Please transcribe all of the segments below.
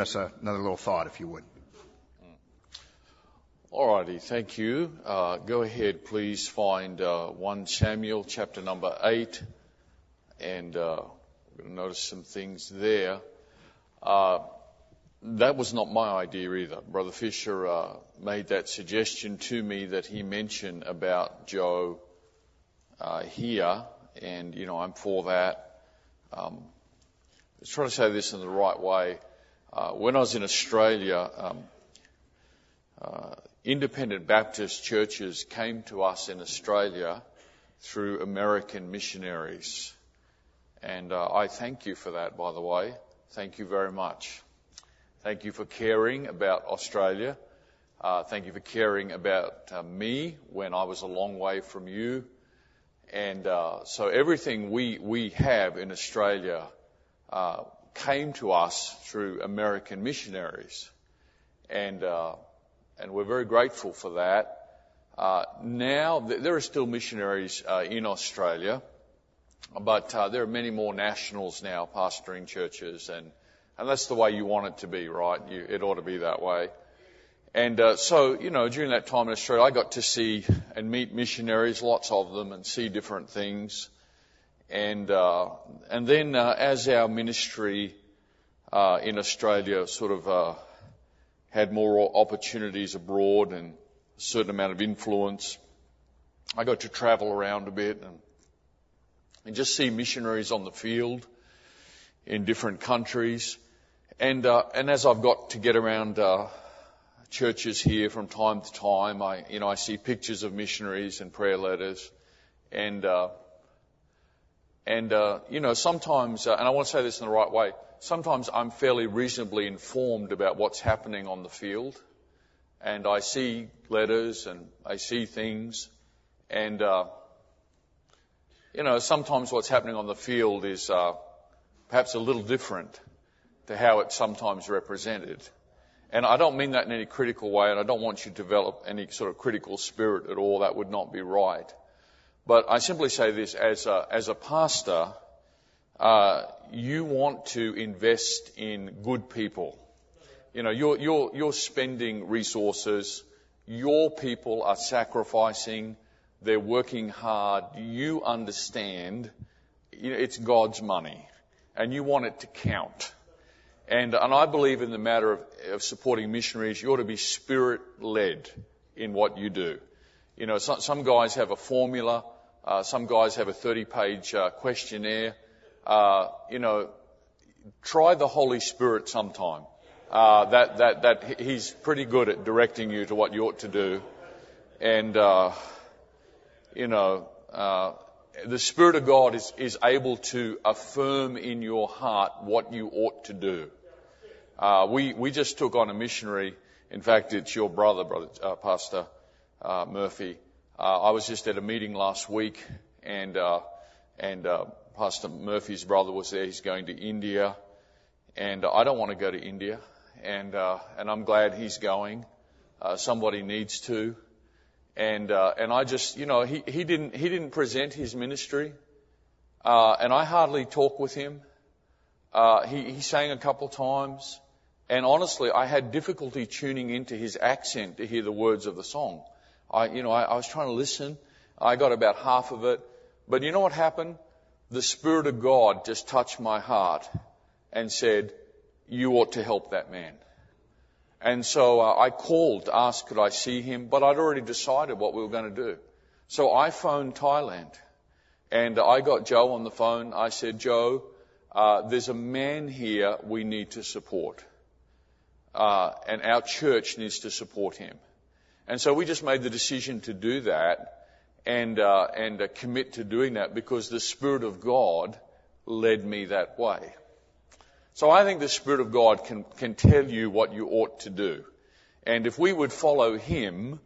us another little thought, if you would. All righty, thank you. Uh, go ahead, please find uh, 1 Samuel chapter number 8, and uh, we're going to notice some things there. Uh, that was not my idea either. Brother Fisher uh, made that suggestion to me that he mentioned about Joe uh, here, and you know I'm for that. Um, let's try to say this in the right way. When I was in Australia. Um, independent Baptist churches came to us in Australia through American missionaries. And uh, I thank you for that, by the way. Thank you very much. Thank you for caring about Australia. Uh, thank you for caring about uh, me when I was a long way from you. And uh, so everything we, we have in Australia uh, came to us through American missionaries. And uh, and we're very grateful for that. Uh, now, there are still missionaries uh, in Australia, but uh, there are many more nationals now pastoring churches, and, and that's the way you want it to be, right? You, it ought to be that way. And uh, so, you know, during that time in Australia, I got to see and meet missionaries, lots of them, and see different things. And uh, and then uh, as our ministry in Australia sort of had more opportunities abroad and a certain amount of influence. I got to travel around a bit and, and just see missionaries on the field in different countries. And, uh, and as I've got to get around, uh, churches here from time to time, I, you know, I see pictures of missionaries and prayer letters and, uh, and, uh, you know, sometimes, uh, and I want to say this in the right way, sometimes I'm fairly reasonably informed about what's happening on the field, and I see letters and I see things, and uh, you know sometimes what's happening on the field is uh, perhaps a little different to how it's sometimes represented. And I don't mean that in any critical way, and I don't want you to develop any sort of critical spirit at all. That would not be right. But I simply say this as a, as a pastor, uh, you want to invest in good people. You know, you're, you're, you're spending resources. Your people are sacrificing. They're working hard. You understand you know, it's God's money and you want it to count. And, and I believe in the matter of, of supporting missionaries, you ought to be spirit led in what you do. You know, some, some guys have a formula. Uh, some guys have a 30 page uh, questionnaire uh, you know, try the Holy Spirit sometime. Uh, that, that, that he's pretty good at directing you to what you ought to do. And, uh, you know, uh, the Spirit of God is, is able to affirm in your heart what you ought to do. Uh, we, we just took on a missionary. In fact, it's your brother, brother Pastor uh, Murphy. Uh, I was just at a meeting last week, and uh, and uh, Pastor Murphy's brother was there. He's going to India, and I don't want to go to India, and uh, and I'm glad he's going. Uh, somebody needs to, and uh, and I just you know he he didn't he didn't present his ministry, uh, and I hardly talk with him. Uh, he he sang a couple times, and honestly, I had difficulty tuning into his accent to hear the words of the song. I you know I, I was trying to listen. I got about half of it, but you know what happened? the Spirit of God just touched my heart and said, you ought to help that man. And so uh, I called to ask could I see him, but I'd already decided what we were going to do. So I phoned Thailand and I got Joe on the phone. I said, Joe, uh, there's a man here we need to support. Uh, and our church needs to support him. And so we just made the decision to do that and uh, and uh, commit to doing that because the Spirit of God led me that way. So I think the Spirit of God can can tell you what you ought to do, and if we would follow Him,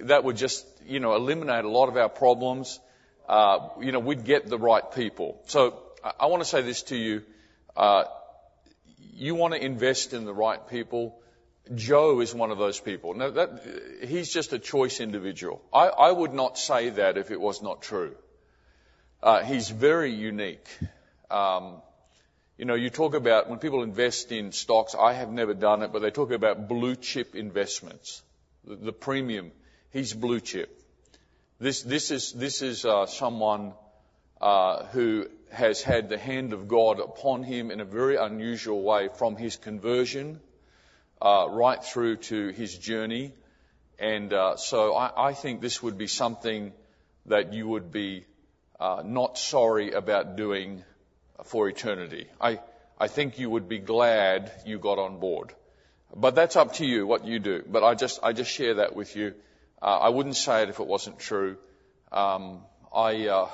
that would just you know eliminate a lot of our problems. Uh, you know, we'd get the right people. So I, I want to say this to you. Uh, you want to invest in the right people Joe is one of those people. Now that, he's just a choice individual. I, I would not say that if it was not true. Uh, he's very unique. Um, You know, you talk about when people invest in stocks, I have never done it, but they talk about blue chip investments. The, the premium, he's blue chip. This, this is, this is uh, someone uh, who has had the hand of God upon him in a very unusual way from his conversion uh, right through to his journey. And uh, so I, I, think this would be something that you would be uh, not sorry about doing for eternity. I, I think you would be glad you got on board. But that's up to you what you do. But I just, I just share that with you. Uh, I wouldn't say it if it wasn't true. Um, I, uh,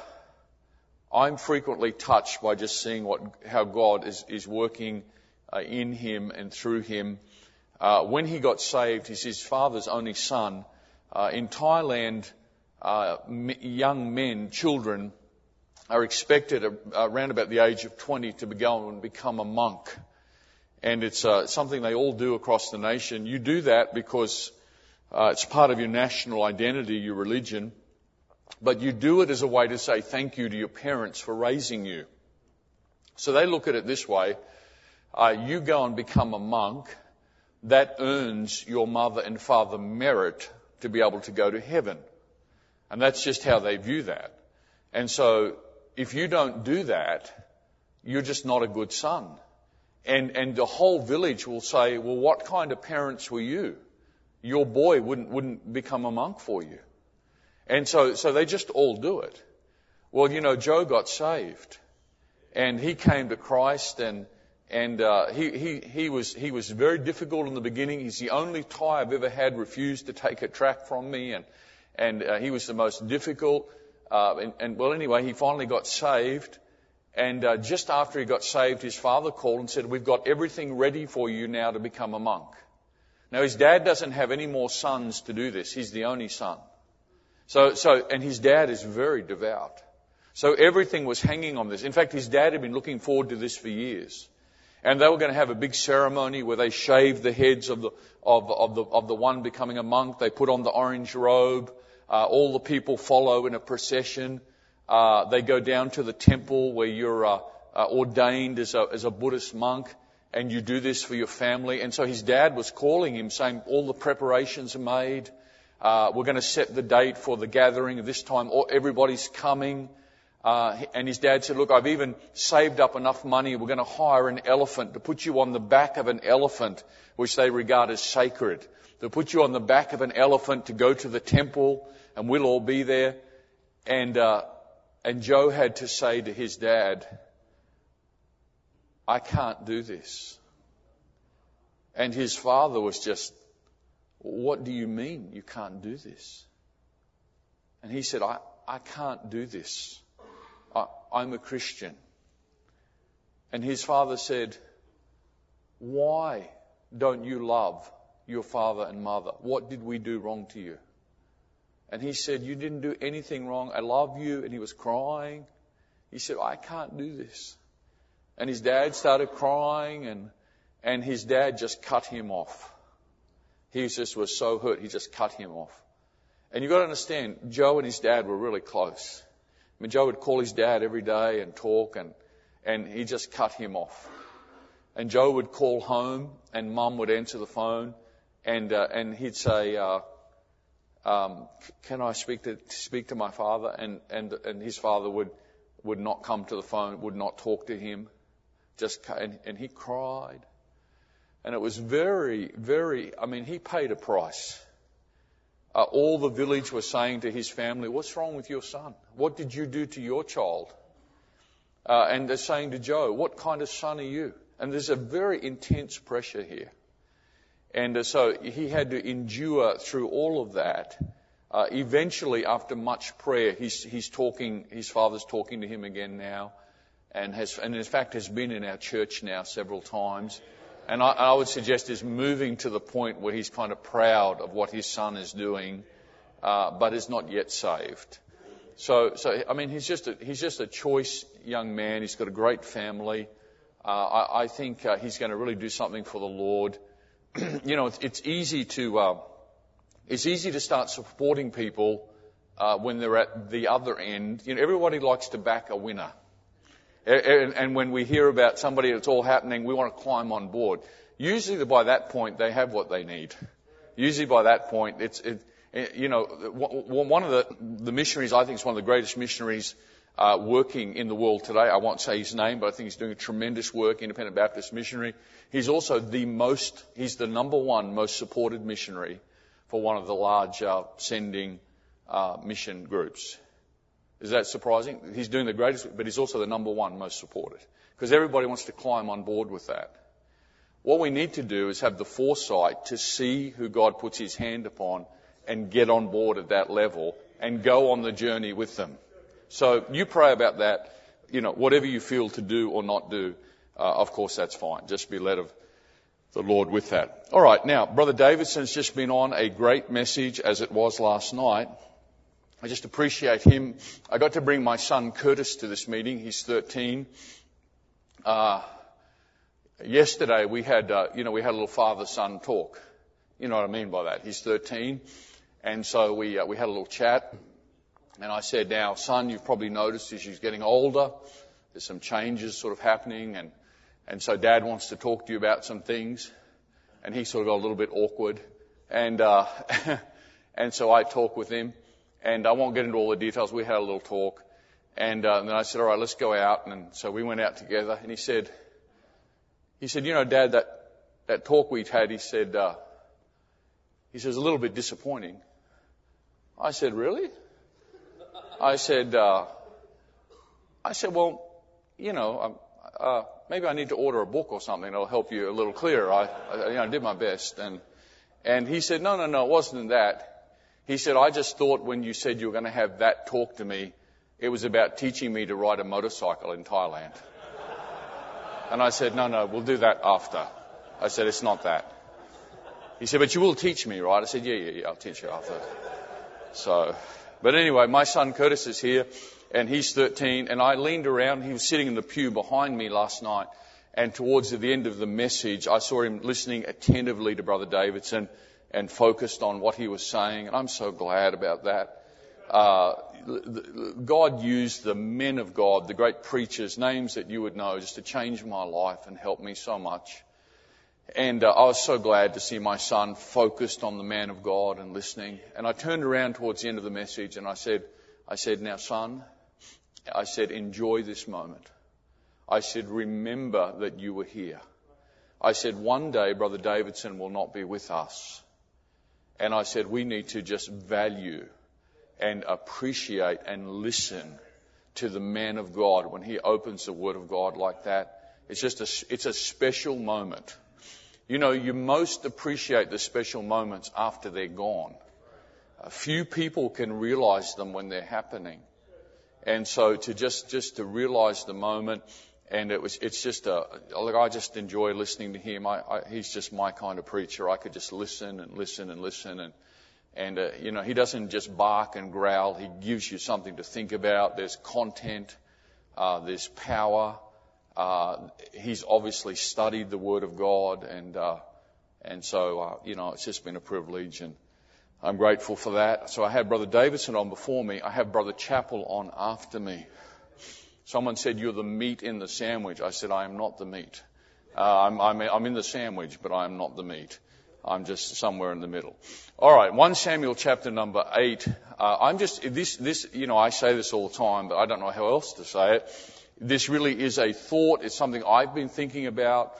I'm frequently touched by just seeing what, how God is, is working uh, in him and through him. Uh, when he got saved, he's his father's only son. Uh, in Thailand, uh, young men, children, are expected around about the age of 20 to go and become a monk. And it's uh, something they all do across the nation. You do that because uh, it's part of your national identity, your religion. But you do it as a way to say thank you to your parents for raising you. So they look at it this way. Uh, you go and become a monk. That earns your mother and father merit to be able to go to heaven. And that's just how they view that. And so if you don't do that, you're just not a good son. And, and the whole village will say, well, what kind of parents were you? Your boy wouldn't, wouldn't become a monk for you. And so, so they just all do it. Well, you know, Joe got saved and he came to Christ and, and, uh, he, he, he was, he was very difficult in the beginning. He's the only Thai I've ever had refused to take a track from me and, and, uh, he was the most difficult. Uh, and, and well, anyway, he finally got saved. And uh, just after he got saved, his father called and said, "We've got everything ready for you now to become a monk." Now his dad doesn't have any more sons to do this. He's the only son. So, so, and his dad is very devout. So everything was hanging on this. In fact, his dad had been looking forward to this for years. And they were going to have a big ceremony where they shaved the heads of the, of, of the, of the one becoming a monk. They put on the orange robe. Uh, all the people follow in a procession. Uh, they go down to the temple where you're uh, uh, ordained as a, as a Buddhist monk, and you do this for your family. And so his dad was calling him, saying all the preparations are made. Uh, we're going to set the date for the gathering. This time, everybody's coming. Uh, and his dad said, "Look, I've even saved up enough money. We're going to hire an elephant to put you on the back of an elephant, which they regard as sacred. They'll put you on the back of an elephant to go to the temple, and we'll all be there." And uh, and Joe had to say to his dad, I can't do this. And his father was just, What do you mean you can't do this? And he said, I, I can't do this. I'm a Christian. And his father said, Why don't you love your father and mother? What did we do wrong to you? And he said, You didn't do anything wrong. I love you. And he was crying. He said, I can't do this. And his dad started crying and, and his dad just cut him off. He just was so hurt, he just cut him off. And you've got to understand, Joe and his dad were really close. I mean, Joe would call his dad every day and talk and, and he just cut him off. And Joe would call home and mum would answer the phone and, uh, and he'd say, uh, um, can I speak to speak to my father? And and and his father would would not come to the phone, would not talk to him, just and, and he cried, and it was very very. I mean, he paid a price. Uh, all the village was saying to his family, "What's wrong with your son? What did you do to your child?" Uh, and they're saying to Joe, "What kind of son are you?" And there's a very intense pressure here. And uh, so he had to endure through all of that. Uh, eventually, after much prayer, he's, he's talking, his father's talking to him again now, and has, and in fact has been in our church now several times. And I, I would suggest is moving to the point where he's kind of proud of what his son is doing, uh, but is not yet saved. So, so I mean, he's just a, he's just a choice young man. He's got a great family. Uh, I, I think uh, he's going to really do something for the Lord. you know, it's, it's easy to uh, it's easy to start supporting people uh, when they're at the other end. You know, everybody likes to back a winner. And, and when we hear about somebody that's all happening, we want to climb on board. Usually by that point, they have what they need. Usually by that point, it's, it, you know, one of the, the missionaries, I think is one of the greatest missionaries uh, working in the world today. I won't say his name, but I think he's doing a tremendous work, independent Baptist missionary. He's also the most, he's the number one most supported missionary for one of the large uh, sending uh, mission groups. Is that surprising? He's doing the greatest, but he's also the number one most supported. Because everybody wants to climb on board with that. What we need to do is have the foresight to see who God puts his hand upon and get on board at that level and go on the journey with them. So you pray about that. You know, whatever you feel to do or not do, uh, of course that's fine. Just be led of the Lord with that. All right, now, Brother Davidson's just been on a great message as it was last night. I just appreciate him. I got to bring my son Curtis to this meeting. He's 13. Uh, yesterday we had, uh, you know, we had a little father-son talk. You know what I mean by that. He's 13. And so we, uh, we had a little chat. And I said, now, son, you've probably noticed as you're getting older, there's some changes sort of happening. And, and so dad wants to talk to you about some things. And he sort of got a little bit awkward. And, uh, and so I talked with him. And I won't get into all the details. We had a little talk. And, uh, and then I said, all right, let's go out. And so we went out together. And he said, he said, you know, dad, that, that talk we'd had, he said, uh, he says, a little bit disappointing. I said, really? I said, uh, I said, well, you know, um, uh, maybe I need to order a book or something that'll help you a little clearer. I, I, you know, I did my best. And, and he said, no, no, no, it wasn't that. He said, I just thought when you said you were going to have that talk to me, it was about teaching me to ride a motorcycle in Thailand. And I said, no, no, we'll do that after. I said, it's not that. He said, but you will teach me, right? I said, yeah, yeah, yeah, I'll teach you after. So, but anyway, my son Curtis is here and he's 13 and I leaned around. He was sitting in the pew behind me last night and towards the end of the message, I saw him listening attentively to Brother Davidson and focused on what he was saying. And I'm so glad about that. Uh, God used the men of God, the great preachers, names that you would know, just to change my life and help me so much. And uh, I was so glad to see my son focused on the man of God and listening. And I turned around towards the end of the message and I said, I said, now son, I said, enjoy this moment. I said, remember that you were here. I said, one day Brother Davidson will not be with us. And I said, we need to just value and appreciate and listen to the man of God when he opens the word of God like that. It's just a, it's a special moment. You know, you most appreciate the special moments after they're gone. A few people can realize them when they're happening. And so to just, just to realize the moment, and it was, it's just a, like I just enjoy listening to him. I, I, he's just my kind of preacher. I could just listen and listen and listen and, and, uh, you know, he doesn't just bark and growl. He gives you something to think about. There's content. Uh, there's power. Uh, he's obviously studied the Word of God, and uh, and so uh, you know it's just been a privilege, and I'm grateful for that. So I had Brother Davidson on before me. I have Brother Chapel on after me. Someone said you're the meat in the sandwich. I said I am not the meat. Uh, I'm, I'm, I'm in the sandwich, but I am not the meat. I'm just somewhere in the middle. All right, 1 Samuel chapter number 8. Uh, I'm just, this, this, you know, I say this all the time, but I don't know how else to say it. This really is a thought. It's something I've been thinking about.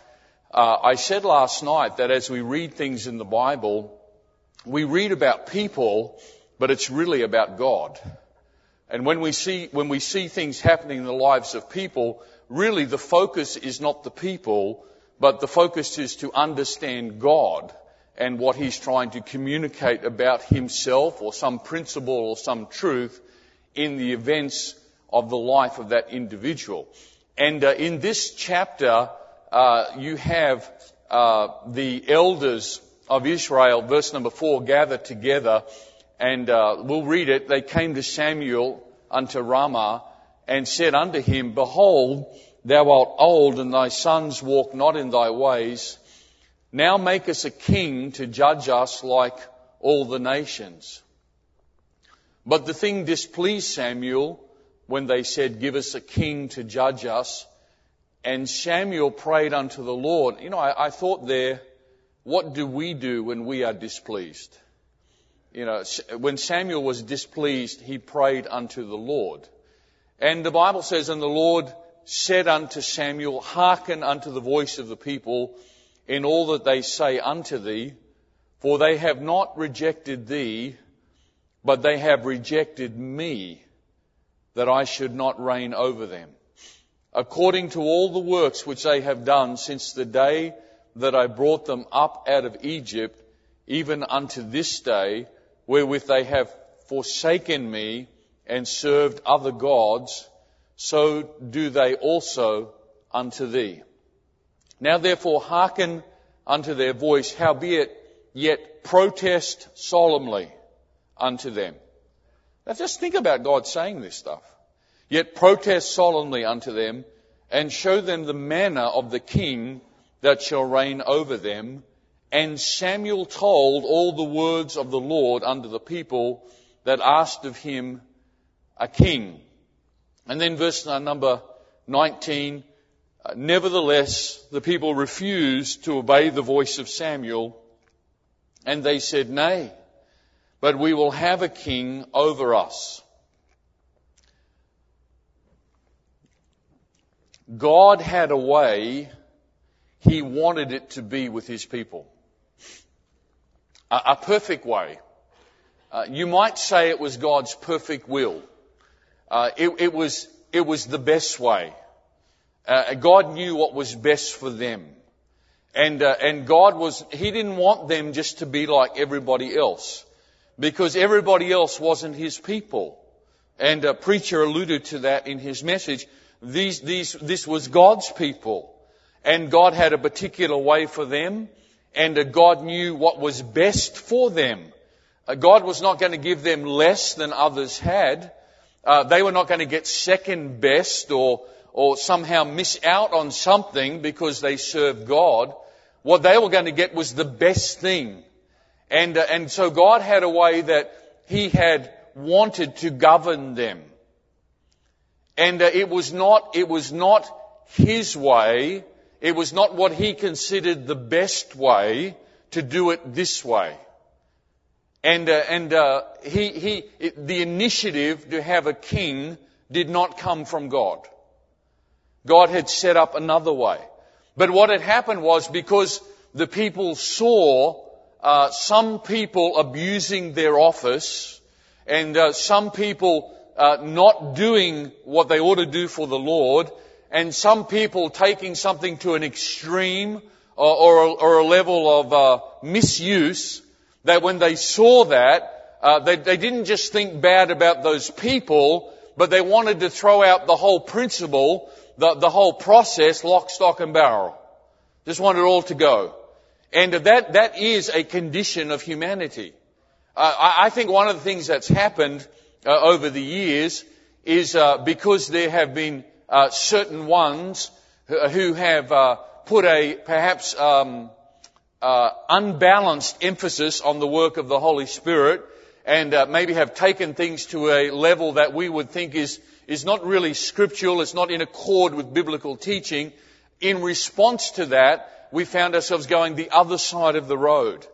Uh, I said last night that as we read things in the Bible, we read about people, but it's really about God. And when we see, when we see things happening in the lives of people, really the focus is not the people, but the focus is to understand God and what He's trying to communicate about Himself or some principle or some truth in the events of the life of that individual. And uh, in this chapter, uh, you have uh, the elders of Israel, verse number four, gathered together, and uh, we'll read it. They came to Samuel unto Ramah and said unto him, Behold, thou art old, and thy sons walk not in thy ways. Now make us a king to judge us like all the nations. But the thing displeased Samuel when they said, Give us a king to judge us. And Samuel prayed unto the Lord. You know, I, I thought there, what do we do when we are displeased? You know, when Samuel was displeased, he prayed unto the Lord. And the Bible says, And the Lord said unto Samuel, Hearken unto the voice of the people in all that they say unto thee, for they have not rejected thee, but they have rejected me, that I should not reign over them. According to all the works which they have done since the day that I brought them up out of Egypt, even unto this day, wherewith they have forsaken me and served other gods, so do they also unto thee. Now therefore hearken unto their voice, howbeit yet protest solemnly unto them. Now just think about God saying this stuff. Yet protest solemnly unto them and show them the manner of the king that shall reign over them. And Samuel told all the words of the Lord unto the people that asked of him a king. And then verse number 19, uh, nevertheless, the people refused to obey the voice of Samuel, and they said, Nay, but we will have a king over us. God had a way He wanted it to be with His people. A, a perfect way. Uh, you might say it was God's perfect will. Uh, it, it, was, it was the best way. Uh, God knew what was best for them. And, uh, and God was, He didn't want them just to be like everybody else. Because everybody else wasn't His people. And a preacher alluded to that in his message. These, these, this was God's people. And God had a particular way for them. And uh, God knew what was best for them. Uh, God was not going to give them less than others had. Uh, they were not going to get second best or, or somehow miss out on something because they served God. What they were going to get was the best thing. And, uh, and so God had a way that He had wanted to govern them. And uh, it was not, it was not His way. It was not what He considered the best way to do it this way. And, uh, and uh, he, he, it, the initiative to have a king did not come from God. God had set up another way. But what had happened was because the people saw uh, some people abusing their office and uh, some people uh, not doing what they ought to do for the Lord, and some people taking something to an extreme or, or, or a level of uh, misuse, that when they saw that, uh, they, they didn't just think bad about those people, but they wanted to throw out the whole principle, the, the whole process, lock, stock and barrel. Just wanted it all to go. And that, that is a condition of humanity. Uh, I, I, think one of the things that's happened uh, over the years is uh, because there have been uh, certain ones who, who have uh, put a perhaps um, uh, unbalanced emphasis on the work of the Holy Spirit and uh, maybe have taken things to a level that we would think is, is not really scriptural, it's not in accord with biblical teaching. In response to that, we found ourselves going the other side of the road.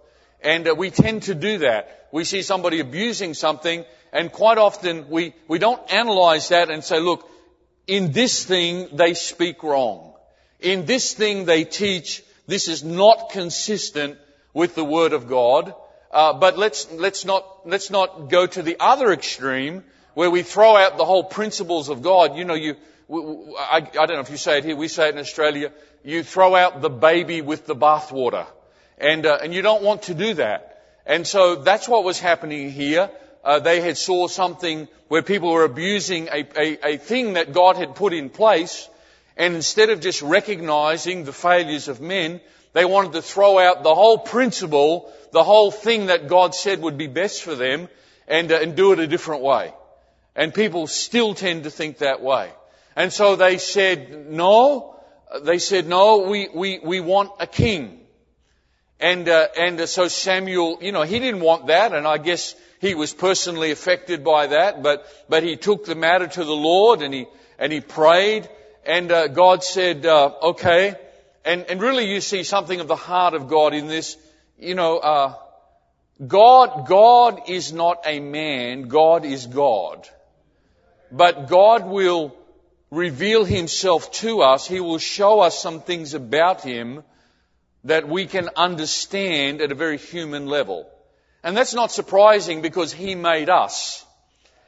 And uh, we tend to do that. We see somebody abusing something and quite often we, we don't analyze that and say, look, in this thing they speak wrong. In this thing they teach this is not consistent with the Word of God. Uh, but let's let's not let's not go to the other extreme where we throw out the whole principles of God. You know, you I, I don't know if you say it here. We say it in Australia. You throw out the baby with the bathwater, and uh, and you don't want to do that. And so that's what was happening here. Uh, they had saw something where people were abusing a, a, a thing that God had put in place, and instead of just recognizing the failures of men, they wanted to throw out the whole principle, the whole thing that God said would be best for them, and, uh, and do it a different way. And people still tend to think that way. And so they said, no, they said, no, we, we, we want a king. And, uh, and uh, so Samuel, you know, he didn't want that, and I guess he was personally affected by that, but, but he took the matter to the Lord and he, and he prayed, and uh, God said, uh, okay, and, and really you see something of the heart of God in this, you know, uh, God, God is not a man, God is God. But God will reveal Himself to us, He will show us some things about Him that we can understand at a very human level. And that's not surprising because He made us.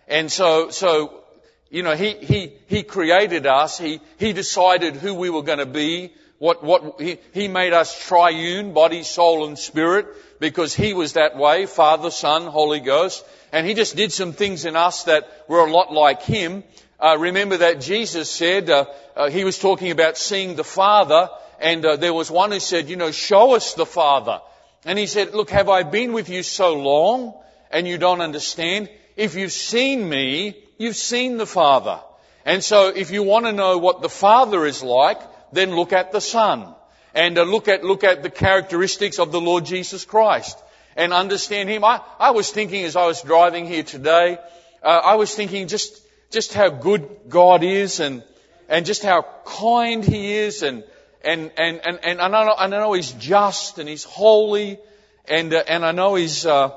And so, so, you know, He, He, He created us. He, He decided who we were going to be. What, what, he, he made us triune, body, soul and spirit, because He was that way, Father, Son, Holy Ghost. And He just did some things in us that were a lot like Him. Uh, remember that Jesus said, uh, uh, He was talking about seeing the Father, and uh, there was one who said, you know, show us the Father. And he said, look, have I been with you so long and you don't understand? If you've seen me, you've seen the Father. And so if you want to know what the Father is like, then look at the Son. And uh, look at, look at the characteristics of the Lord Jesus Christ. And understand Him. I, I was thinking as I was driving here today, uh, I was thinking just, just how good God is and, and just how kind He is and, and, and, and, and I, know, I know He's just and He's holy and, uh, and I know He's, uh,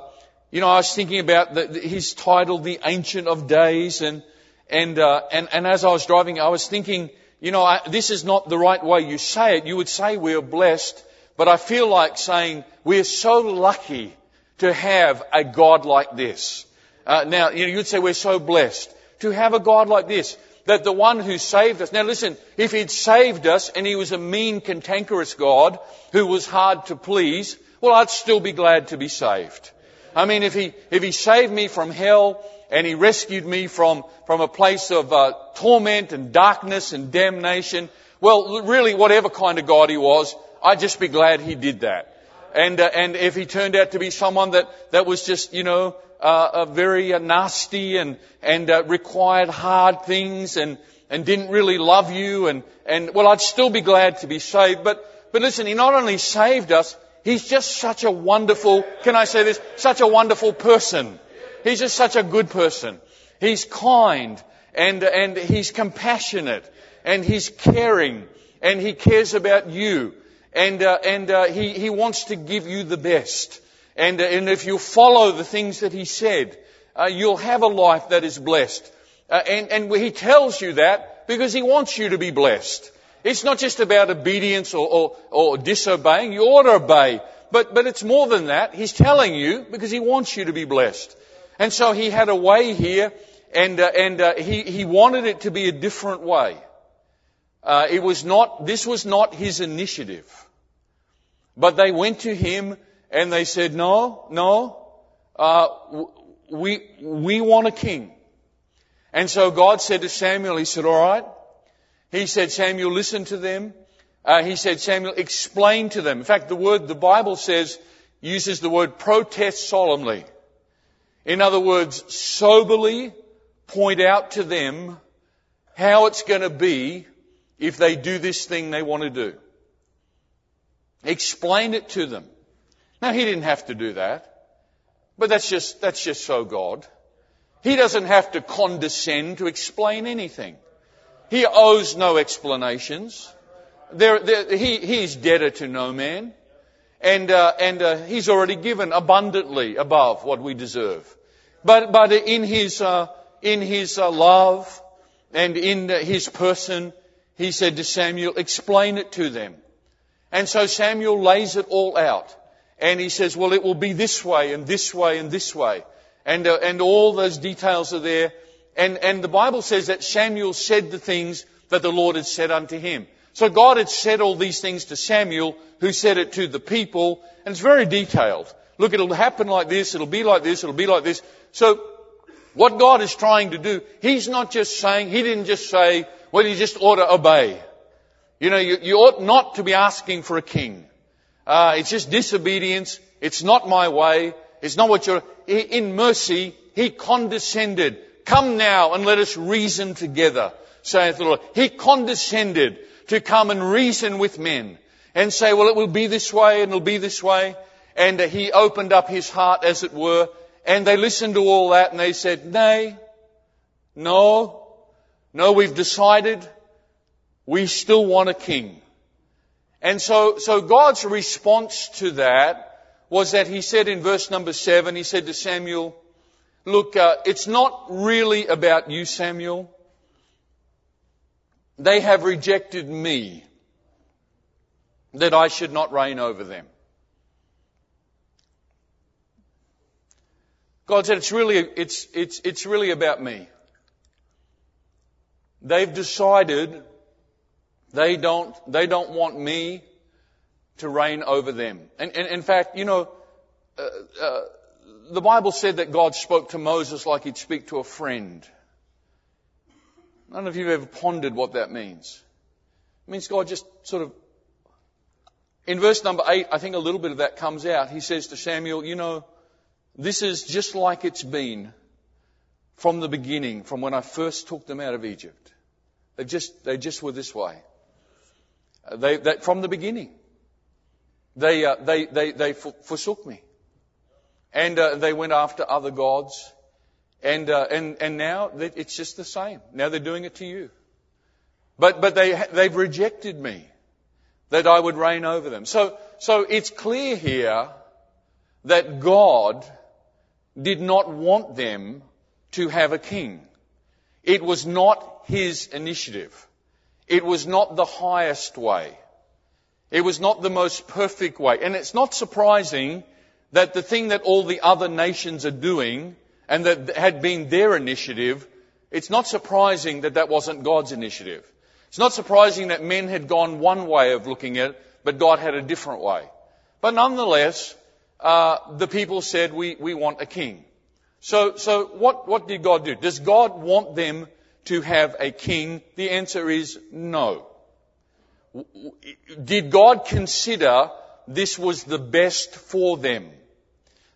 you know, I was thinking about the, the, He's titled the Ancient of Days and, and, uh, and, and as I was driving, I was thinking, you know, I, this is not the right way you say it. You would say we're blessed, but I feel like saying we're so lucky to have a God like this. Uh, now, you know, you'd say we're so blessed to have a God like this that the one who saved us. Now listen, if he'd saved us and he was a mean, cantankerous God who was hard to please, well, I'd still be glad to be saved. I mean, if he, if he saved me from hell and he rescued me from, from a place of uh, torment and darkness and damnation, well, really, whatever kind of God he was, I'd just be glad he did that. And, uh, and if he turned out to be someone that, that was just, you know, uh, very uh, nasty and and uh, required hard things and and didn't really love you and and well I'd still be glad to be saved but but listen he not only saved us he's just such a wonderful can I say this? Such a wonderful person. He's just such a good person. He's kind and and he's compassionate and he's caring and he cares about you and uh, and uh, he he wants to give you the best and, uh, and if you follow the things that he said, uh, you'll have a life that is blessed. Uh, and, and he tells you that because he wants you to be blessed. It's not just about obedience or, or, or disobeying. You ought to obey. But, but it's more than that. He's telling you because he wants you to be blessed. And so he had a way here and, uh, and uh, he, he wanted it to be a different way. Uh, it was not, this was not his initiative. But they went to him and they said, no, no, uh, we, we want a king. And so God said to Samuel, he said, all right. He said, Samuel, listen to them. Uh, he said, Samuel, explain to them. In fact, the word, the Bible says, uses the word protest solemnly. In other words, soberly point out to them how it's going to be if they do this thing they want to do. Explain it to them. Now he didn't have to do that. But that's just, that's just so God. He doesn't have to condescend to explain anything. He owes no explanations. There, there, he, he's debtor to no man. And, uh, and uh, he's already given abundantly above what we deserve. But, but in his, uh, in his uh, love and in his person, he said to Samuel, explain it to them. And so Samuel lays it all out. And he says, well, it will be this way and this way and this way. And, uh, and all those details are there. And, and the Bible says that Samuel said the things that the Lord had said unto him. So God had said all these things to Samuel, who said it to the people, and it's very detailed. Look, it'll happen like this, it'll be like this, it'll be like this. So, what God is trying to do, He's not just saying, He didn't just say, well, you just ought to obey. You know, you, you ought not to be asking for a king. Uh, it's just disobedience. It's not my way. It's not what you're. In mercy, he condescended. Come now and let us reason together, saith the Lord. He condescended to come and reason with men. and say, well, it will be this way and it'll be this way. And uh, he opened up his heart, as it were, and they listened to all that and they said, nay, no, no, we've decided we still want a king. And so, so God's response to that was that he said in verse number seven, he said to Samuel, look, uh, it's not really about you, Samuel. They have rejected me that I should not reign over them. God said, it's really, it's, it's, it's really about me. They've decided they don't, they don't want me to reign over them. And, and in fact, you know, uh, uh, the Bible said that God spoke to Moses like he'd speak to a friend. Don't know if you've ever pondered what that means. It means God just sort of, in verse number eight, I think a little bit of that comes out. He says to Samuel, you know, this is just like it's been from the beginning, from when I first took them out of Egypt. They just, they just were this way. They, from the beginning, they, uh, they, they, they forsook me. And uh, they went after other gods. And, uh, and, and now it's just the same. Now they're doing it to you. But, but they, they've rejected me that I would reign over them. So, so it's clear here that God did not want them to have a king. It was not his initiative. It was not the highest way. It was not the most perfect way. And it's not surprising that the thing that all the other nations are doing and that had been their initiative, it's not surprising that that wasn't God's initiative. It's not surprising that men had gone one way of looking at it, but God had a different way. But nonetheless, uh, the people said, we, we want a king. So, so what, what did God do? Does God want them to have a king? The answer is no. Did God consider this was the best for them?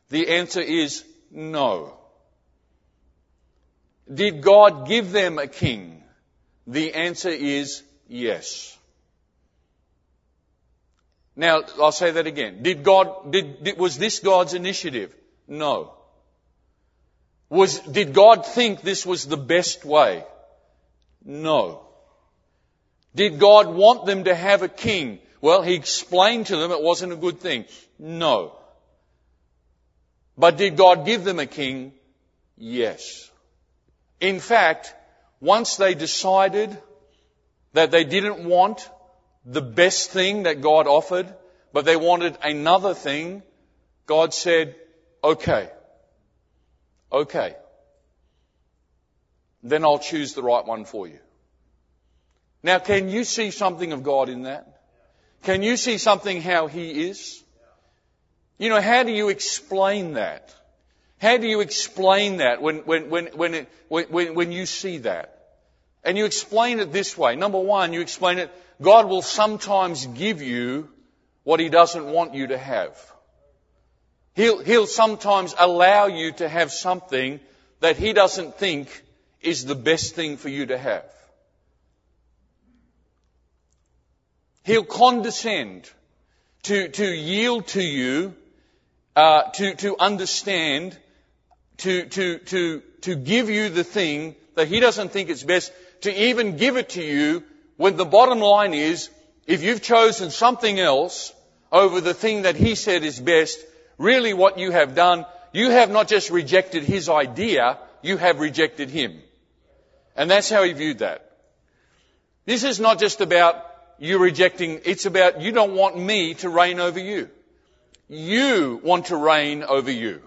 The answer is no. Did God give them a king? The answer is yes. Now, I'll say that again. Did God, did, did, was this God's initiative? No. Was, did God think this was the best way? No. Did God want them to have a king? Well, He explained to them it wasn't a good thing. No. But did God give them a king? Yes. In fact, once they decided that they didn't want the best thing that God offered, but they wanted another thing, God said, okay, okay, then I'll choose the right one for you. Now, can you see something of God in that? Can you see something how He is? You know, how do you explain that? How do you explain that when, when, when, when, it, when, when you see that? And you explain it this way. Number one, you explain it, God will sometimes give you what He doesn't want you to have. He'll, he'll sometimes allow you to have something that He doesn't think is the best thing for you to have. He'll condescend to, to yield to you, uh, to, to understand, to, to, to, to give you the thing that he doesn't think is best, to even give it to you when the bottom line is, if you've chosen something else over the thing that he said is best, really what you have done, you have not just rejected his idea, you have rejected him. And that's how he viewed that. This is not just about you rejecting, it's about you don't want me to reign over you. You want to reign over you.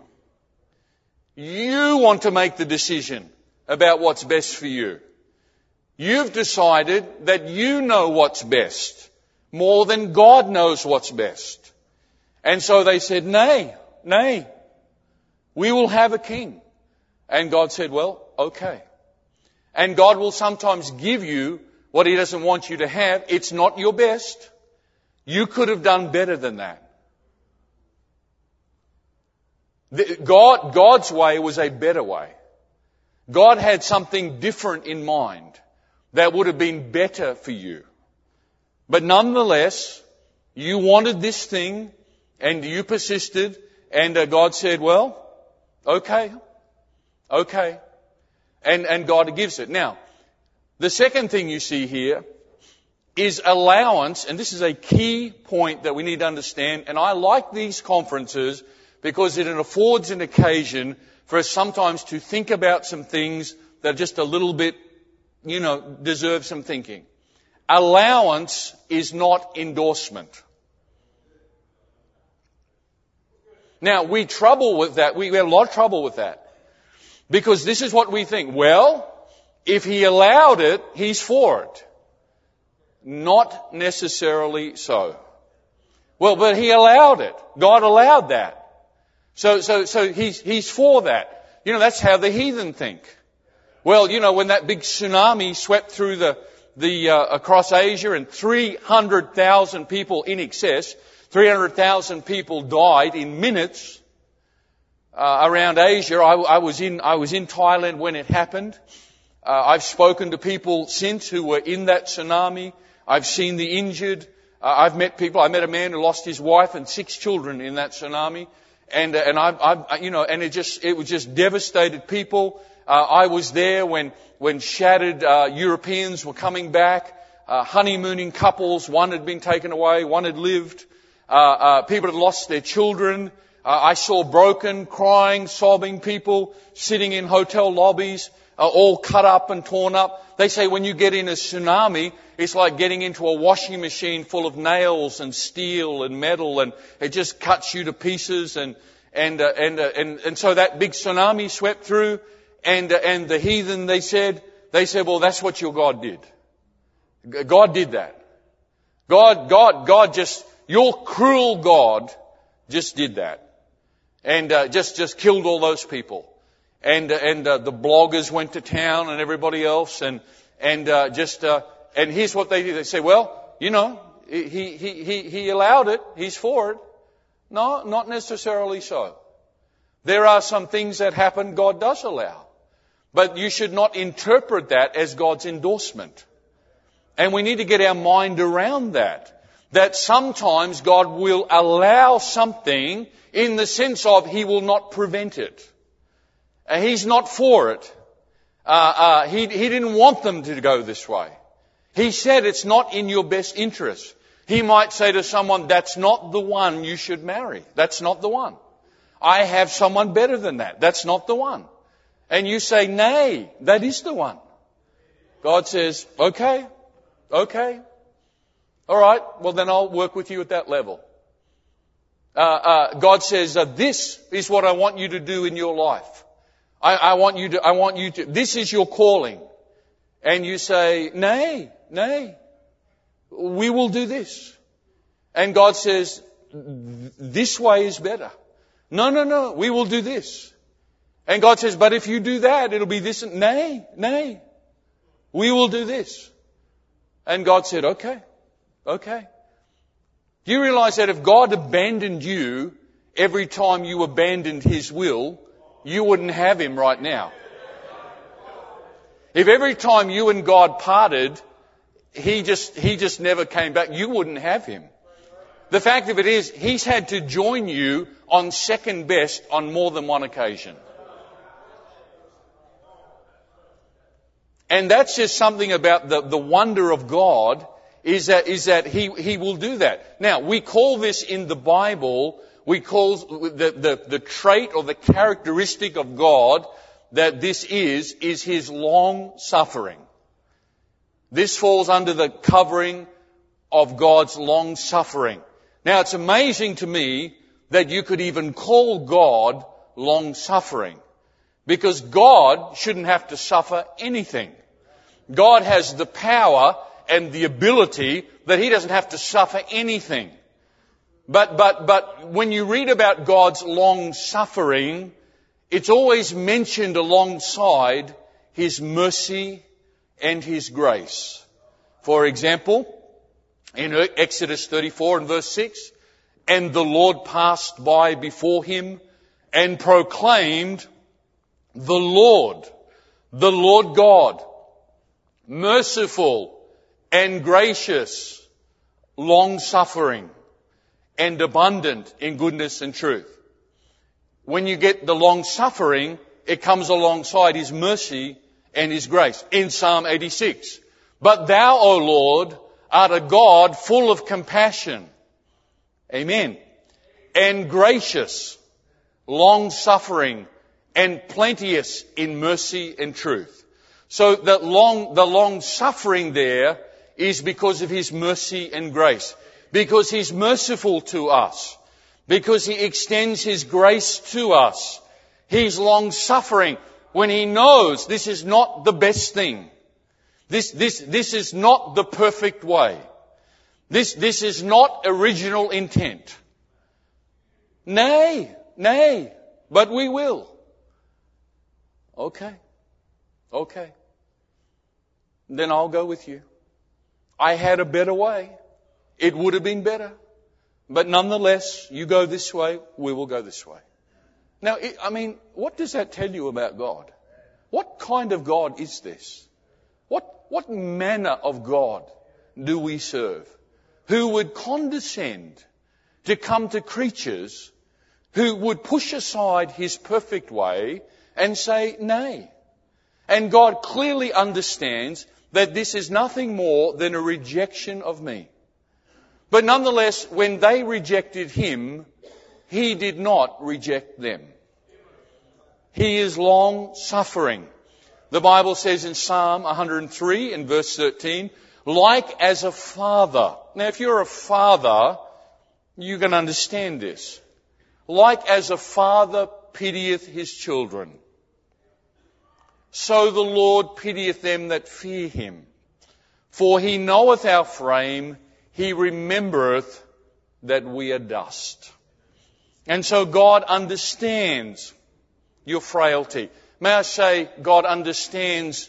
You want to make the decision about what's best for you. You've decided that you know what's best more than God knows what's best. And so they said, nay, nay, we will have a king. And God said, well, okay. And God will sometimes give you what He doesn't want you to have. It's not your best. You could have done better than that. God, God's way was a better way. God had something different in mind that would have been better for you. But nonetheless, You wanted this thing and you persisted and uh, God said, well, okay, okay. And, and God gives it. Now, the second thing you see here is allowance, and this is a key point that we need to understand, and I like these conferences because it affords an occasion for us sometimes to think about some things that are just a little bit, you know, deserve some thinking. Allowance is not endorsement. Now, we trouble with that. We have a lot of trouble with that. Because this is what we think. Well, if he allowed it, he's for it. Not necessarily so. Well, but he allowed it. God allowed that. So, so, so he's, he's for that. You know, that's how the heathen think. Well, you know, when that big tsunami swept through the, the, uh, across Asia and 300,000 people in excess, 300,000 people died in minutes, uh, around Asia. I, I, was in, I was in Thailand when it happened. Uh, I've spoken to people since who were in that tsunami. I've seen the injured. Uh, I've met people. I met a man who lost his wife and six children in that tsunami. And, uh, and I, I, you know, and it just, it was just devastated people. Uh, I was there when, when shattered uh, Europeans were coming back, uh, honeymooning couples. One had been taken away, one had lived. Uh, uh, people had lost their children. I saw broken, crying, sobbing people sitting in hotel lobbies, all cut up and torn up. They say when you get in a tsunami, it's like getting into a washing machine full of nails and steel and metal, and it just cuts you to pieces. And and uh, and, uh, and and so that big tsunami swept through, and uh, and the heathen they said they said, well, that's what your God did. God did that. God God God just your cruel God just did that and uh, just just killed all those people. And uh, and uh, the bloggers went to town and everybody else and and uh, just uh, and here's what they do. They say, well, you know, he he he he allowed it. He's for it. No, not necessarily so. There are some things that happen God does allow. But you should not interpret that as God's endorsement. And we need to get our mind around that. That sometimes God will allow something in the sense of He will not prevent it. He's not for it. Uh, uh, he, he didn't want them to go this way. He said it's not in your best interest. He might say to someone, that's not the one you should marry. That's not the one. I have someone better than that. That's not the one. And you say, nay, that is the one. God says, okay, okay. Alright, well then I'll work with you at that level. Uh, uh, God says, uh, "This is what I want you to do in your life. I, I, want you to. I want you to. This is your calling." And you say, "Nay, nay, we will do this." And God says, "This way is better." No, no, no. We will do this. And God says, "But if you do that, it'll be this." Nay, nay, we will do this. And God said, "Okay, okay." Do you realize that if God abandoned you every time you abandoned His will, you wouldn't have Him right now? If every time you and God parted, He just, He just never came back, you wouldn't have Him. The fact of it is, He's had to join you on second best on more than one occasion. And that's just something about the, the wonder of God is that, is that he, he will do that. Now, we call this in the Bible, we call the, the, the trait or the characteristic of God that this is, is his long suffering. This falls under the covering of God's long suffering. Now, it's amazing to me that you could even call God long suffering. Because God shouldn't have to suffer anything. God has the power and the ability that he doesn't have to suffer anything. But, but, but when you read about God's long suffering, it's always mentioned alongside his mercy and his grace. For example, in Exodus 34 and verse 6, and the Lord passed by before him and proclaimed, the Lord, the Lord God, merciful and gracious, long suffering, and abundant in goodness and truth. When you get the long suffering, it comes alongside His mercy and His grace in Psalm 86. But thou, O Lord, art a God full of compassion. Amen. And gracious, long suffering, and plenteous in mercy and truth. So the long, the long suffering there is because of His mercy and grace. Because He's merciful to us. Because He extends His grace to us. He's long suffering when He knows this is not the best thing. This, this, this is not the perfect way. This, this is not original intent. Nay, nay, but we will. Okay. Okay then I'll go with you. I had a better way. It would have been better. But nonetheless, you go this way, we will go this way. Now, I mean, what does that tell you about God? What kind of God is this? What, what manner of God do we serve? Who would condescend to come to creatures who would push aside his perfect way and say, nay. And God clearly understands that this is nothing more than a rejection of me. But nonetheless, when they rejected him, he did not reject them. He is long suffering. The Bible says in Psalm 103 in verse 13, like as a father. Now if you're a father, you can understand this. Like as a father pitieth his children so the Lord pitieth them that fear him. For he knoweth our frame, he remembereth that we are dust. And so God understands your frailty. May I say, God understands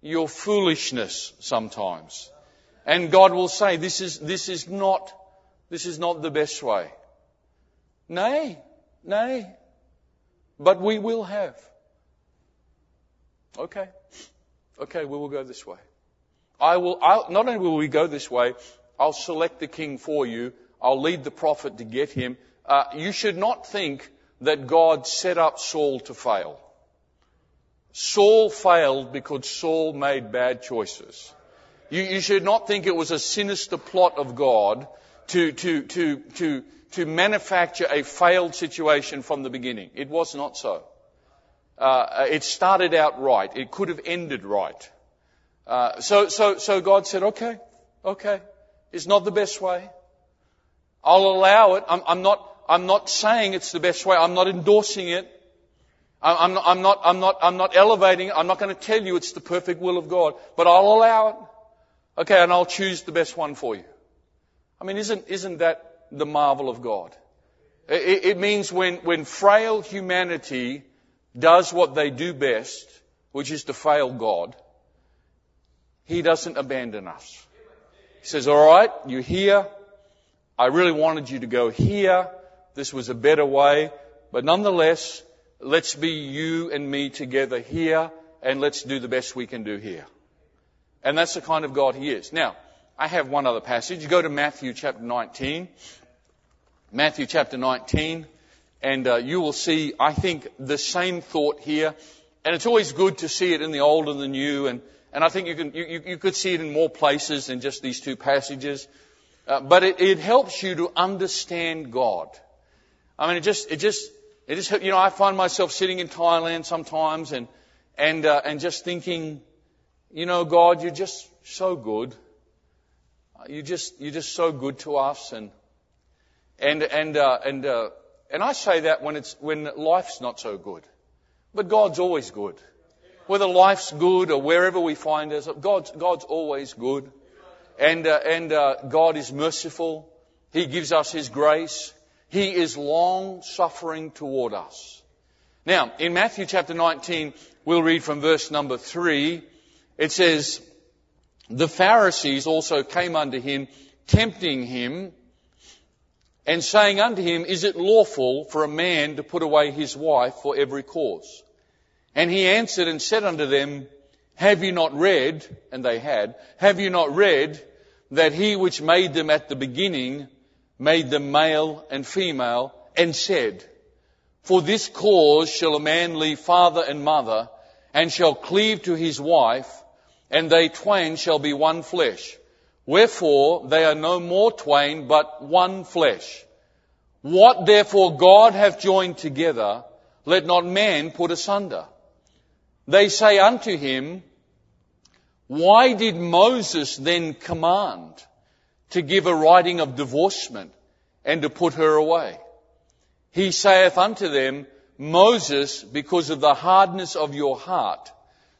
your foolishness sometimes. And God will say, this is, this is not, this is not the best way. Nay, nay. But we will have. Okay. Okay, we will go this way. I will, I'll, not only will we go this way, I'll select the king for you. I'll lead the prophet to get him. Uh, you should not think that God set up Saul to fail. Saul failed because Saul made bad choices. You, you should not think it was a sinister plot of God to, to, to, to, to manufacture a failed situation from the beginning. It was not so. Uh, it started out right. It could have ended right. Uh, so, so, so God said, okay, okay, it's not the best way. I'll allow it. I'm, I'm not, I'm not saying it's the best way. I'm not endorsing it. I'm not, I'm not, I'm not, I'm not elevating it. I'm not going to tell you it's the perfect will of God, but I'll allow it. Okay, and I'll choose the best one for you. I mean, isn't, isn't that the marvel of God? It, it means when, when frail humanity does what they do best, which is to fail God, He doesn't abandon us. He says, alright, you're here. I really wanted you to go here. This was a better way. But nonetheless, let's be you and me together here and let's do the best we can do here. And that's the kind of God He is. Now, I have one other passage. Go to Matthew chapter 19. Matthew chapter 19. And uh, you will see, I think, the same thought here. And it's always good to see it in the old and the new. And, and I think you, can, you, you could see it in more places than just these two passages. Uh, but it, it helps you to understand God. I mean, it just, it just, it just, you know, I find myself sitting in Thailand sometimes and, and, uh, and just thinking, you know, God, you're just so good. You just, you're just so good to us and, and, and, uh, and, uh, and I say that when it's, when life's not so good. But God's always good. Whether life's good or wherever we find ourselves, God's, God's always good. And, uh, and uh, God is merciful. He gives us His grace. He is long suffering toward us. Now, in Matthew chapter 19, we'll read from verse number 3. It says, The Pharisees also came unto him, tempting him and saying unto him, Is it lawful for a man to put away his wife for every cause? And he answered and said unto them, Have you not read, and they had, have you not read that he which made them at the beginning made them male and female, and said, For this cause shall a man leave father and mother, and shall cleave to his wife, and they twain shall be one flesh. Wherefore they are no more twain, but one flesh. What therefore God hath joined together, let not man put asunder. They say unto him, Why did Moses then command to give a writing of divorcement and to put her away? He saith unto them, Moses, because of the hardness of your heart,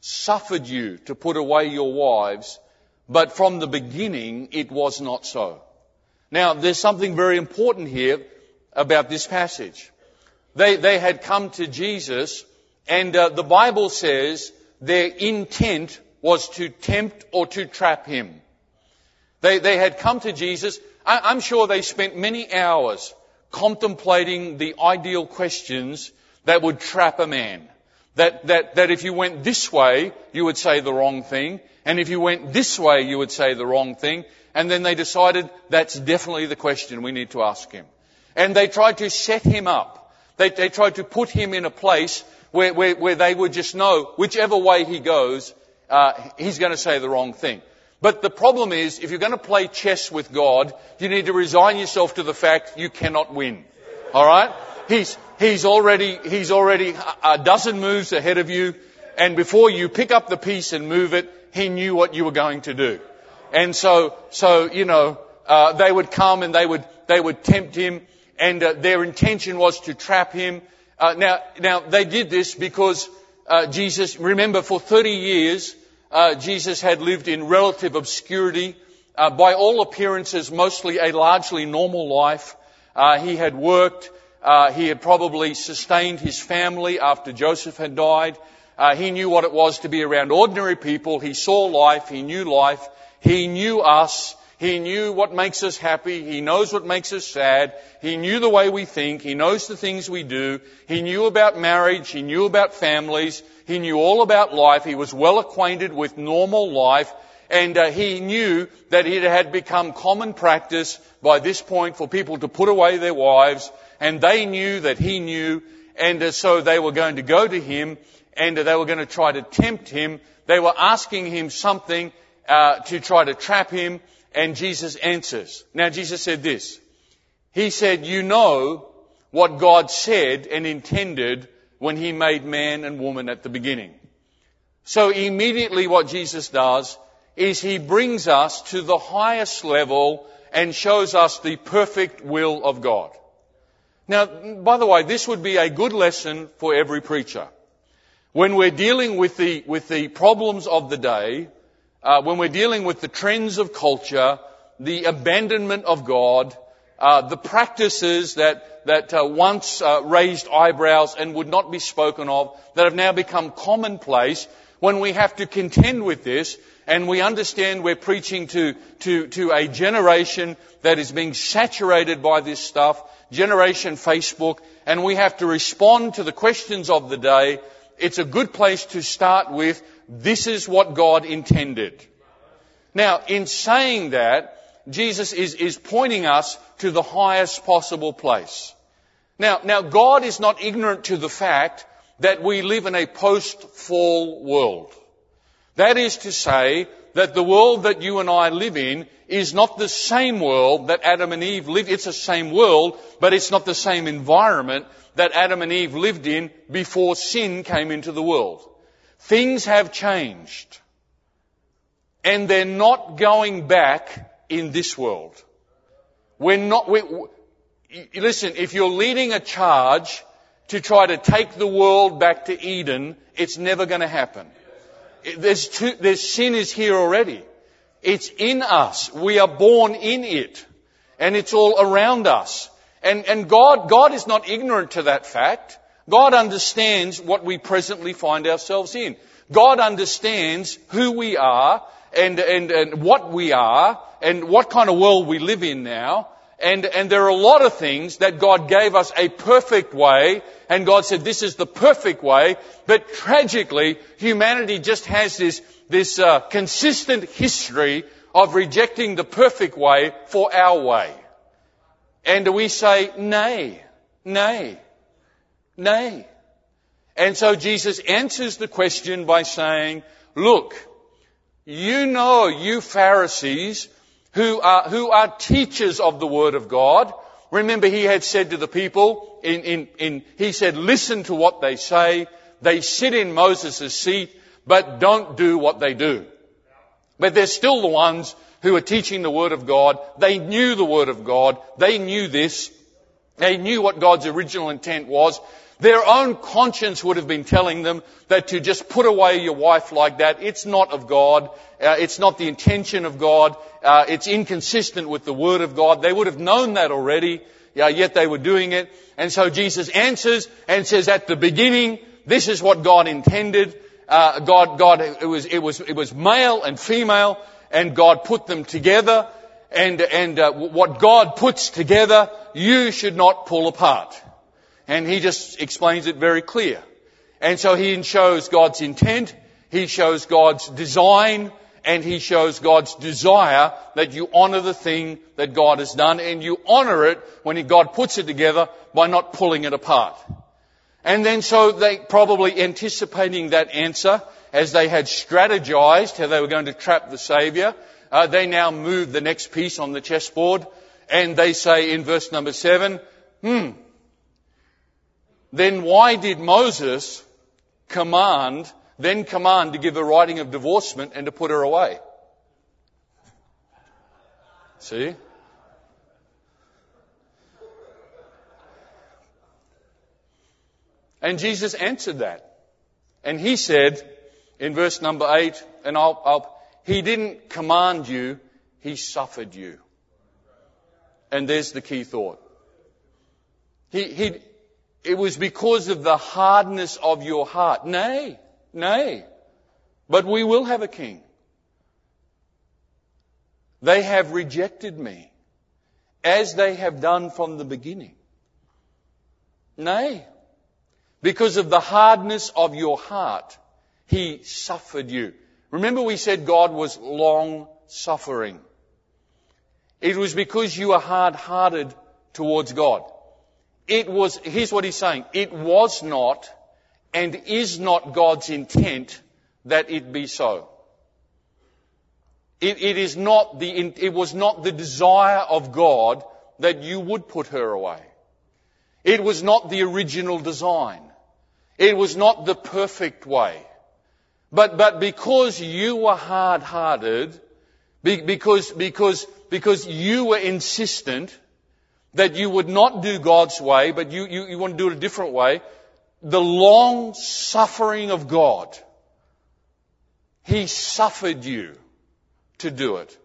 suffered you to put away your wives, but from the beginning it was not so. Now, there's something very important here about this passage. They, they had come to Jesus, and uh, the Bible says their intent was to tempt or to trap him. They, they had come to Jesus. I, I'm sure they spent many hours contemplating the ideal questions that would trap a man. That, that, that if you went this way, you would say the wrong thing. And if you went this way, you would say the wrong thing. And then they decided that's definitely the question we need to ask him. And they tried to set him up. They, they tried to put him in a place where, where, where they would just know whichever way he goes, uh, he's going to say the wrong thing. But the problem is, if you're going to play chess with God, you need to resign yourself to the fact you cannot win. Alright? He's, he's already, he's already a dozen moves ahead of you, and before you pick up the piece and move it, he knew what you were going to do. And so, so, you know, uh, they would come and they would, they would tempt him, and uh, their intention was to trap him. Uh, now, now they did this because uh, Jesus, remember, for 30 years, uh, Jesus had lived in relative obscurity. Uh, by all appearances, mostly a largely normal life. He had worked. He had probably sustained his family after Joseph had died. Uh, he knew what it was to be around ordinary people. He saw life. He knew life. He knew us. He knew what makes us happy. He knows what makes us sad. He knew the way we think. He knows the things we do. He knew about marriage. He knew about families. He knew all about life. He was well acquainted with normal life. And uh, he knew that it had become common practice by this point for people to put away their wives. And they knew that he knew. And uh, so they were going to go to him and they were going to try to tempt him. They were asking him something uh, to try to trap him. And Jesus answers. Now Jesus said this. He said, you know what God said and intended when he made man and woman at the beginning. So immediately what Jesus does is he brings us to the highest level and shows us the perfect will of God. Now, by the way, this would be a good lesson for every preacher. When we're dealing with the, with the problems of the day, uh, when we're dealing with the trends of culture, the abandonment of God, uh, the practices that that uh, once uh, raised eyebrows and would not be spoken of, that have now become commonplace. When we have to contend with this, and we understand we're preaching to to to a generation that is being saturated by this stuff, generation Facebook, and we have to respond to the questions of the day. It's a good place to start with. This is what God intended. Now, in saying that, Jesus is, is pointing us to the highest possible place. Now, now God is not ignorant to the fact that we live in a post-fall world. That is to say that the world that you and I live in is not the same world that Adam and Eve lived. It's the same world, but it's not the same environment that Adam and Eve lived in before sin came into the world. Things have changed. And they're not going back in this world. We're not, we, listen, if you're leading a charge to try to take the world back to Eden, it's never going to happen. There's, too, there's sin is here already. It's in us. We are born in it. And it's all around us. And, and God, God is not ignorant to that fact. God understands what we presently find ourselves in. God understands who we are and, and, and what we are and what kind of world we live in now. And, and there are a lot of things that God gave us a perfect way, and God said this is the perfect way, but tragically, humanity just has this, this uh, consistent history of rejecting the perfect way for our way. And we say, nay, nay, nay. And so Jesus answers the question by saying, look, you know, you Pharisees, who are, who are teachers of the Word of God, remember he had said to the people, in, in, in, he said, listen to what they say. They sit in Moses' seat, but don't do what they do. But they're still the ones who are teaching the Word of God. They knew the Word of God. They knew this. They knew what God's original intent was. Their own conscience would have been telling them that to just put away your wife like that, it's not of God. Uh, it's not the intention of God. Uh, it's inconsistent with the Word of God. They would have known that already, uh, yet they were doing it. And so Jesus answers and says, at the beginning, this is what God intended. Uh, God, God, it was, it was, it was male and female, and God put them together. And, and uh, what God puts together, you should not pull apart. And he just explains it very clear. And so he shows God's intent, he shows God's design, and he shows God's desire that you honor the thing that God has done, and you honor it when God puts it together by not pulling it apart. And then so they probably anticipating that answer, as they had strategized how they were going to trap the Saviour, uh, they now move the next piece on the chessboard, and they say in verse number seven, hmm, then why did Moses command, then command to give a writing of divorcement and to put her away? See? And Jesus answered that. And he said in verse number eight, and I'll, I'll, he didn't command you, he suffered you. And there's the key thought. He, he, it was because of the hardness of your heart. Nay, nay. But we will have a king. They have rejected me as they have done from the beginning. Nay. Because of the hardness of your heart, he suffered you. Remember we said God was long suffering. It was because you were hard hearted towards God. It was, here's what he's saying. It was not and is not God's intent that it be so. It, it is not the, it was not the desire of God that you would put her away. It was not the original design. It was not the perfect way. But, but because you were hard-hearted, because, because, because you were insistent, that you would not do God's way, but you, you, you want to do it a different way, the long suffering of God, He suffered you to do it.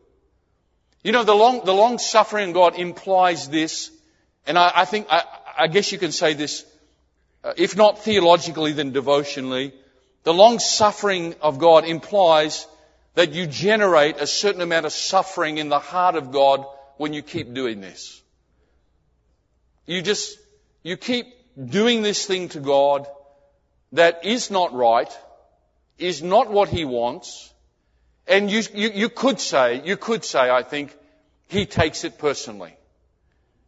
You know, the long, the long suffering of God implies this, and I, I think, I, I, guess you can say this, Uh, if not theologically, then devotionally. The long suffering of God implies that you generate a certain amount of suffering in the heart of God when you keep doing this. You just, you keep doing this thing to God that is not right, is not what He wants, and you, you, you could say, you could say, I think, He takes it personally.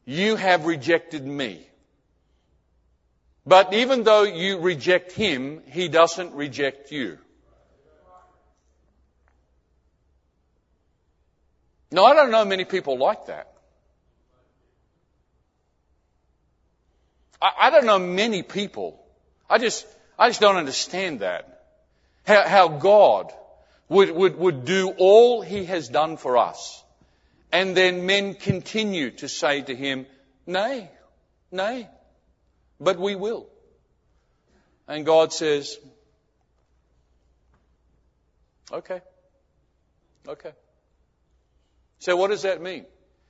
You have rejected me. But even though you reject Him, He doesn't reject you. Now, I don't know many people like that. I, I don't know many people. I just, I just don't understand that. How, how God would, would, would do all He has done for us. And then men continue to say to Him, nay, nay, but we will. And God says, okay, okay. So what does that mean?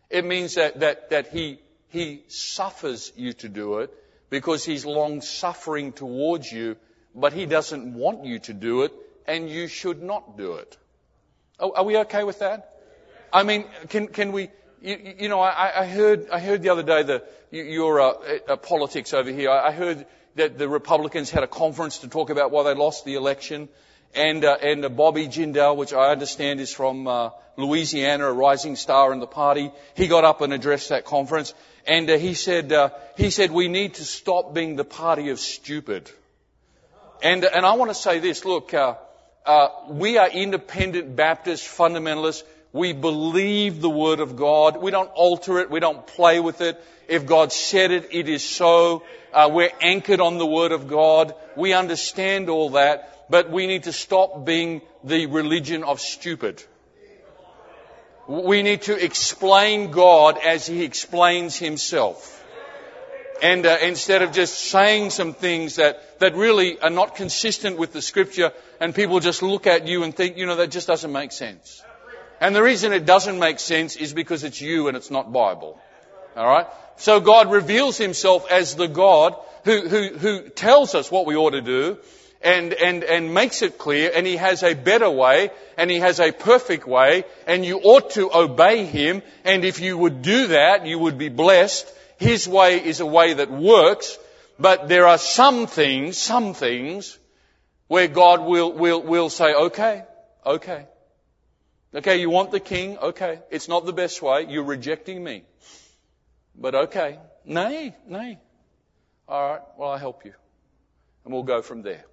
It means that, that, that he, he suffers you to do it because he's long suffering towards you, but he doesn't want you to do it, and you should not do it. Oh, are we okay with that? I mean, can, can we, you, you know, I, I, heard, I heard the other day the, your uh, uh, politics over here. I heard that the Republicans had a conference to talk about why they lost the election. And, uh, and uh, Bobby Jindal, which I understand is from uh, Louisiana, a rising star in the party, he got up and addressed that conference. and uh, he said, uh, he said, we need to stop being the party of stupid. And, and I want to say this, look, uh, uh, we are independent Baptist fundamentalists. We believe the Word of God. We don't alter it. We don't play with it. If God said it, it is so. Uh, we're anchored on the Word of God. We understand all that, but we need to stop being the religion of stupid. We need to explain God as He explains Himself. And uh, instead of just saying some things that, that really are not consistent with the scripture and people just look at you and think, you know, that just doesn't make sense. And the reason it doesn't make sense is because it's you and it's not Bible. Alright? So God reveals Himself as the God who, who, who tells us what we ought to do and, and, and makes it clear and he has a better way and he has a perfect way and you ought to obey him and if you would do that you would be blessed. His way is a way that works but there are some things, some things where God will, will, will say, okay, okay. Okay, you want the king? Okay. It's not the best way. You're rejecting me. But okay. Nay, nay. Alright, well I'll help you. And we'll go from there.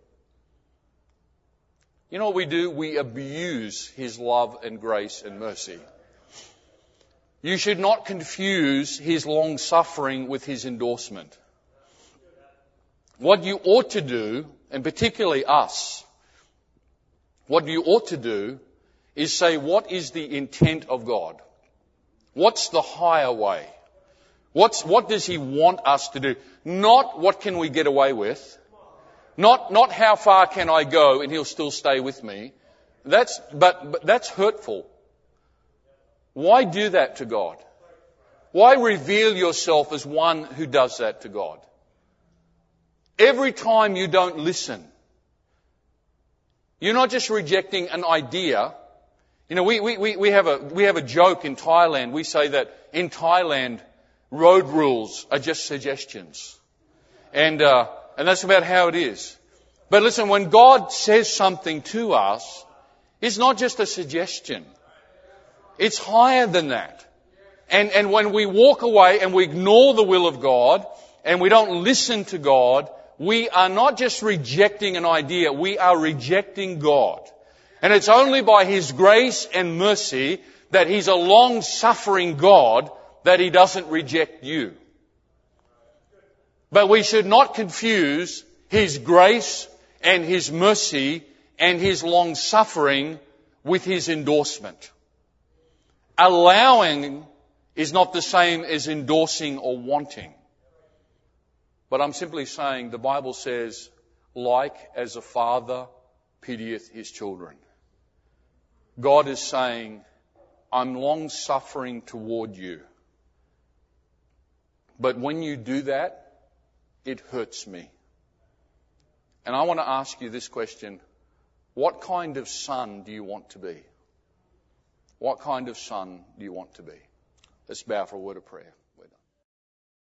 You know what we do? We abuse His love and grace and mercy. You should not confuse His long suffering with His endorsement. What you ought to do, and particularly us, what you ought to do is say, what is the intent of God? What's the higher way? What's, what does He want us to do? Not what can we get away with. Not, not how far can I go and he'll still stay with me. That's, but, but that's hurtful. Why do that to God? Why reveal yourself as one who does that to God? Every time you don't listen, you're not just rejecting an idea. You know, we, we, we, have a, we have a joke in Thailand. We say that in Thailand, road rules are just suggestions. And, uh, and that's about how it is. But listen, when God says something to us, it's not just a suggestion. It's higher than that. And, and when we walk away and we ignore the will of God and we don't listen to God, we are not just rejecting an idea, we are rejecting God. And it's only by His grace and mercy that He's a long suffering God that He doesn't reject you. But we should not confuse His grace and His mercy and His long suffering with His endorsement. Allowing is not the same as endorsing or wanting. But I'm simply saying the Bible says, like as a father pitieth his children. God is saying, I'm long suffering toward you. But when you do that, it hurts me. And I want to ask you this question. What kind of son do you want to be? What kind of son do you want to be? Let's bow for a word of prayer.